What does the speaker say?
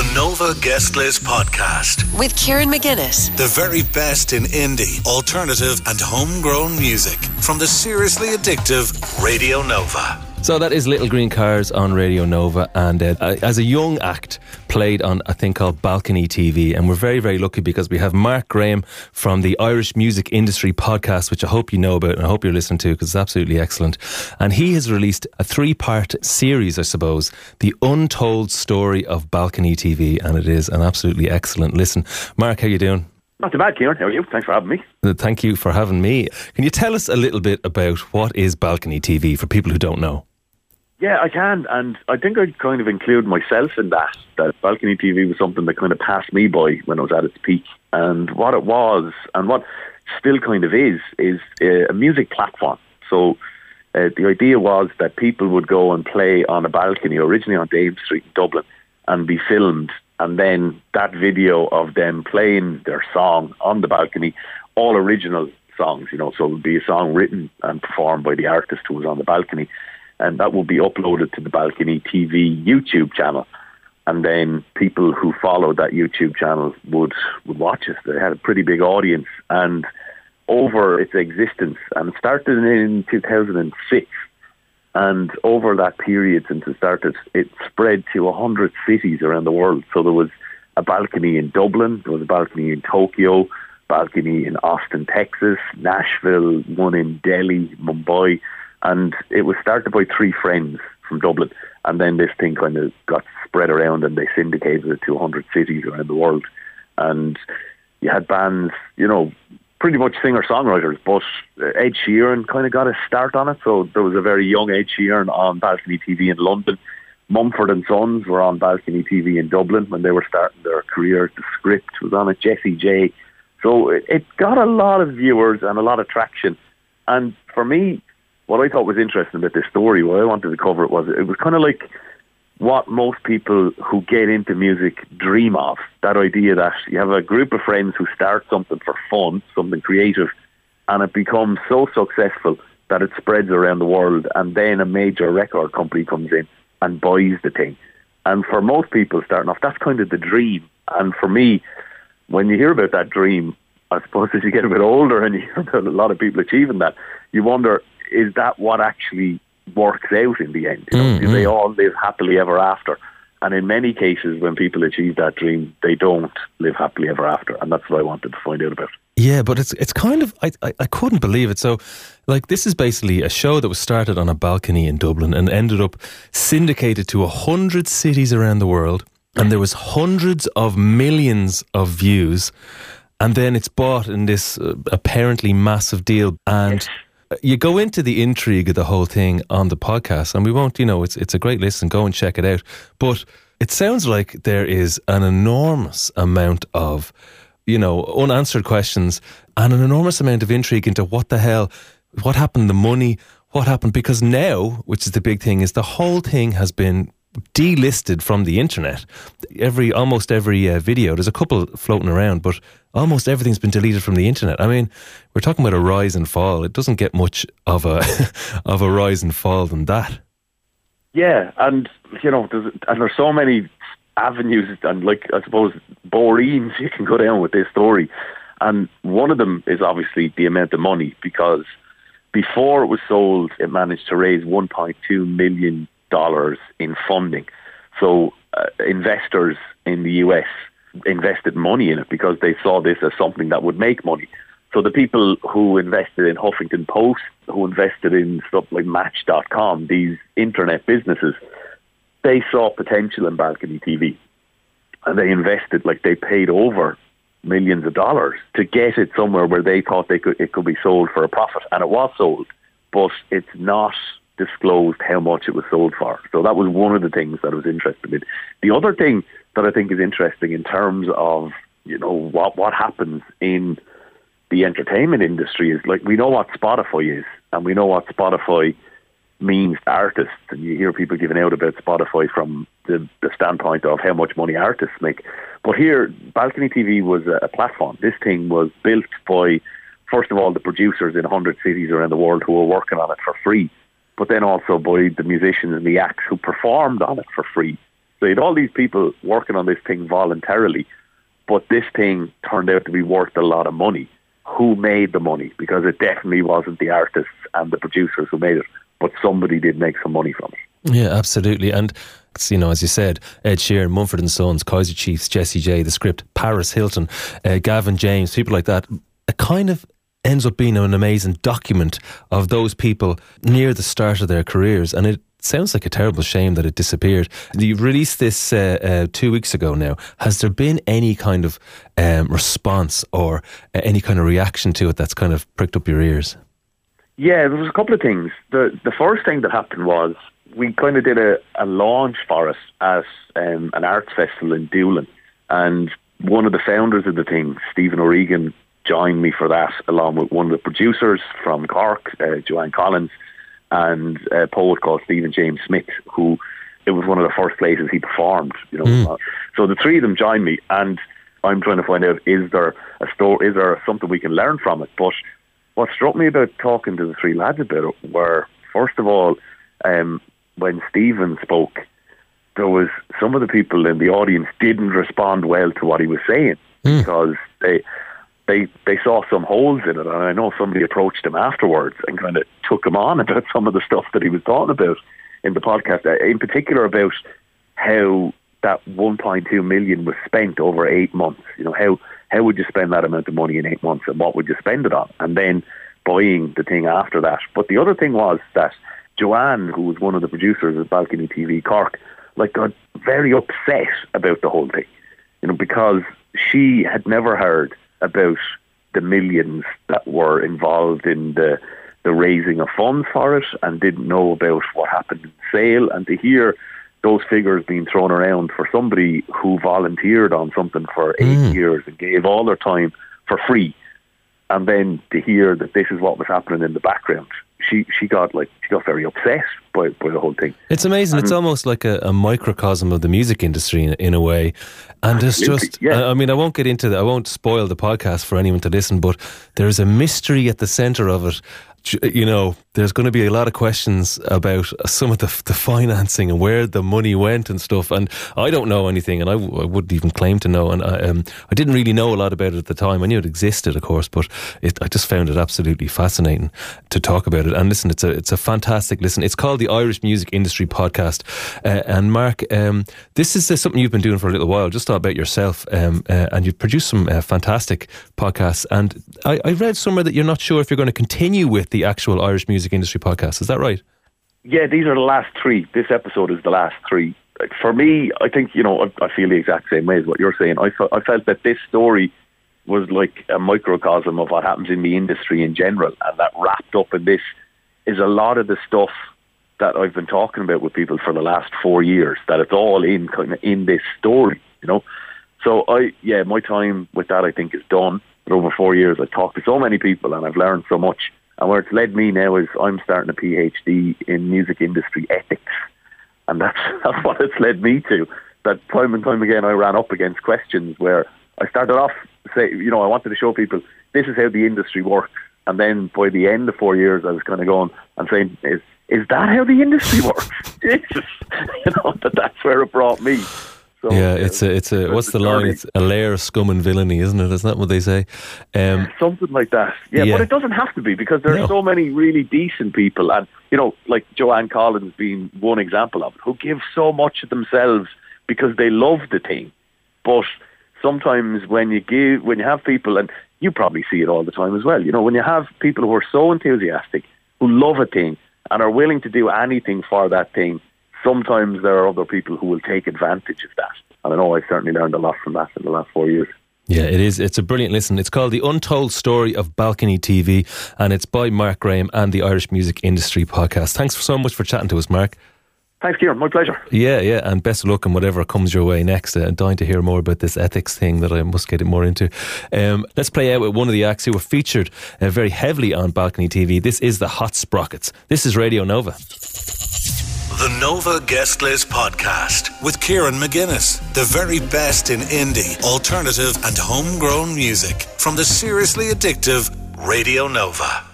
The Nova Guest List Podcast. with Kieran McGuinness. The very best in indie, alternative, and homegrown music from the seriously addictive Radio Nova. So that is Little Green Cars on Radio Nova, and uh, as a young act, played on a thing called Balcony TV, and we're very, very lucky because we have Mark Graham from the Irish Music Industry podcast, which I hope you know about and I hope you're listening to because it's absolutely excellent. And he has released a three-part series, I suppose, the untold story of Balcony TV, and it is an absolutely excellent listen. Mark, how are you doing? Not too bad, Kieran. How are you? Thanks for having me. Uh, Thank you for having me. Can you tell us a little bit about what is Balcony TV for people who don't know? Yeah, I can, and I think I'd kind of include myself in that. That balcony TV was something that kind of passed me by when I was at its peak, and what it was, and what still kind of is, is a music platform. So uh, the idea was that people would go and play on a balcony, originally on Dame Street in Dublin, and be filmed, and then that video of them playing their song on the balcony, all original songs, you know, so it would be a song written and performed by the artist who was on the balcony and that will be uploaded to the Balcony TV YouTube channel. And then people who followed that YouTube channel would would watch us. They had a pretty big audience, and over its existence, and started in 2006. And over that period since it started, it spread to 100 cities around the world. So there was a balcony in Dublin, there was a balcony in Tokyo, balcony in Austin, Texas, Nashville, one in Delhi, Mumbai and it was started by three friends from Dublin, and then this thing kind of got spread around, and they syndicated it to 100 cities around the world, and you had bands, you know, pretty much singer songwriters, but Ed Sheeran kind of got a start on it, so there was a very young Ed Sheeran on Balcony TV in London. Mumford and Sons were on Balcony TV in Dublin when they were starting their career. The script was on it. Jessie J. So it, it got a lot of viewers and a lot of traction. And for me, what I thought was interesting about this story, what I wanted to cover it was it was kind of like what most people who get into music dream of. That idea that you have a group of friends who start something for fun, something creative, and it becomes so successful that it spreads around the world, and then a major record company comes in and buys the thing. And for most people starting off, that's kind of the dream. And for me, when you hear about that dream, I suppose as you get a bit older and you hear about a lot of people achieving that, you wonder is that what actually works out in the end? You know, Do they all live happily ever after? And in many cases, when people achieve that dream, they don't live happily ever after, and that's what I wanted to find out about. Yeah, but it's it's kind of I, I I couldn't believe it. So, like this is basically a show that was started on a balcony in Dublin and ended up syndicated to a hundred cities around the world, and there was hundreds of millions of views, and then it's bought in this uh, apparently massive deal, and you go into the intrigue of the whole thing on the podcast, and we won't. You know, it's it's a great listen. Go and check it out, but. It sounds like there is an enormous amount of you know, unanswered questions and an enormous amount of intrigue into what the hell, what happened, the money, what happened. Because now, which is the big thing, is the whole thing has been delisted from the internet. Every, almost every uh, video, there's a couple floating around, but almost everything's been deleted from the internet. I mean, we're talking about a rise and fall. It doesn't get much of a, of a rise and fall than that. Yeah, and you know, there's, and there's so many avenues and like I suppose boreens you can go down with this story, and one of them is obviously the amount of money because before it was sold, it managed to raise 1.2 million dollars in funding. So uh, investors in the US invested money in it because they saw this as something that would make money. So the people who invested in Huffington Post, who invested in stuff like Match.com, these internet businesses, they saw potential in Balcony TV, and they invested like they paid over millions of dollars to get it somewhere where they thought they could it could be sold for a profit, and it was sold, but it's not disclosed how much it was sold for. So that was one of the things that I was interested in. The other thing that I think is interesting in terms of you know what what happens in the entertainment industry is like we know what Spotify is, and we know what Spotify means to artists, and you hear people giving out about Spotify from the, the standpoint of how much money artists make. But here, Balcony TV was a, a platform. This thing was built by, first of all, the producers in 100 cities around the world who were working on it for free, but then also by the musicians and the acts who performed on it for free. So you had all these people working on this thing voluntarily, but this thing turned out to be worth a lot of money. Who made the money? Because it definitely wasn't the artists and the producers who made it, but somebody did make some money from it. Yeah, absolutely. And you know, as you said, Ed Sheeran, Mumford and Sons, Kaiser Chiefs, Jessie J, the script, Paris Hilton, uh, Gavin James, people like that. It kind of ends up being an amazing document of those people near the start of their careers, and it sounds like a terrible shame that it disappeared. You released this uh, uh, two weeks ago now. Has there been any kind of um, response or uh, any kind of reaction to it that's kind of pricked up your ears? Yeah, there was a couple of things. The the first thing that happened was we kind of did a, a launch for us at um, an arts festival in Doolin, and one of the founders of the thing, Stephen O'Regan, joined me for that, along with one of the producers from Cork, uh, Joanne Collins, and a poet called Stephen James Smith, who it was one of the first places he performed. You know, mm. so the three of them joined me, and I'm trying to find out is there a story, is there something we can learn from it? But what struck me about talking to the three lads about it were, first of all, um, when Stephen spoke, there was some of the people in the audience didn't respond well to what he was saying mm. because they they they saw some holes in it, and I know somebody approached him afterwards and kind of took him on about some of the stuff that he was talking about in the podcast, uh, in particular about how that 1.2 million was spent over eight months. You know how how would you spend that amount of money in eight months, and what would you spend it on, and then buying the thing after that. But the other thing was that Joanne, who was one of the producers of Balcony TV Cork, like got very upset about the whole thing. You know because she had never heard about the millions that were involved in the the raising of funds for it and didn't know about what happened in sale. And to hear those figures being thrown around for somebody who volunteered on something for eight mm. years and gave all their time for free. And then to hear that this is what was happening in the background she she got like she got very upset by, by the whole thing. It's amazing. It's almost like a, a, microcosm of the music industry in, in a way. And it's just, yeah. I mean, I won't get into that. I won't spoil the podcast for anyone to listen, but there's a mystery at the center of it you know, there's going to be a lot of questions about some of the, the financing and where the money went and stuff. And I don't know anything, and I wouldn't even claim to know. And I, um, I didn't really know a lot about it at the time. I knew it existed, of course, but it, I just found it absolutely fascinating to talk about it. And listen, it's a it's a fantastic listen. It's called the Irish Music Industry Podcast. Uh, and Mark, um, this is uh, something you've been doing for a little while. Just about yourself, um, uh, and you've produced some uh, fantastic podcasts. And I, I read somewhere that you're not sure if you're going to continue with the actual Irish music industry podcast. Is that right? Yeah, these are the last three. This episode is the last three. For me, I think you know I, I feel the exact same way as what you're saying. I felt, I felt that this story was like a microcosm of what happens in the industry in general, and that wrapped up in this is a lot of the stuff that I've been talking about with people for the last four years. That it's all in kind of in this story, you know. So I, yeah, my time with that I think is done. But over four years, I've talked to so many people and I've learned so much. And where it's led me now is I'm starting a PhD in music industry ethics. And that's, that's what it's led me to. That time and time again, I ran up against questions where I started off, say, you know, I wanted to show people this is how the industry works. And then by the end of four years, I was kind of going and saying, is, is that how the industry works? Jesus, you know, that that's where it brought me. So, yeah, it's a, it's a, what's the line? It's a layer of scum and villainy, isn't it? Isn't that what they say? Um, Something like that. Yeah, yeah, but it doesn't have to be because there's no. so many really decent people, and you know, like Joanne Collins being one example of it, who give so much of themselves because they love the thing. But sometimes when you give, when you have people, and you probably see it all the time as well. You know, when you have people who are so enthusiastic, who love a thing, and are willing to do anything for that thing sometimes there are other people who will take advantage of that. And I know I've certainly learned a lot from that in the last four years. Yeah, it is. It's a brilliant listen. It's called The Untold Story of Balcony TV, and it's by Mark Graham and the Irish Music Industry Podcast. Thanks so much for chatting to us, Mark. Thanks, Kieran. My pleasure. Yeah, yeah, and best of luck in whatever comes your way next. Uh, dying to hear more about this ethics thing that I must get more into. Um, let's play out with one of the acts who were featured uh, very heavily on Balcony TV. This is the Hot Sprockets. This is Radio Nova. The Nova Guest List Podcast with Kieran McGuinness. The very best in indie, alternative, and homegrown music from the seriously addictive Radio Nova.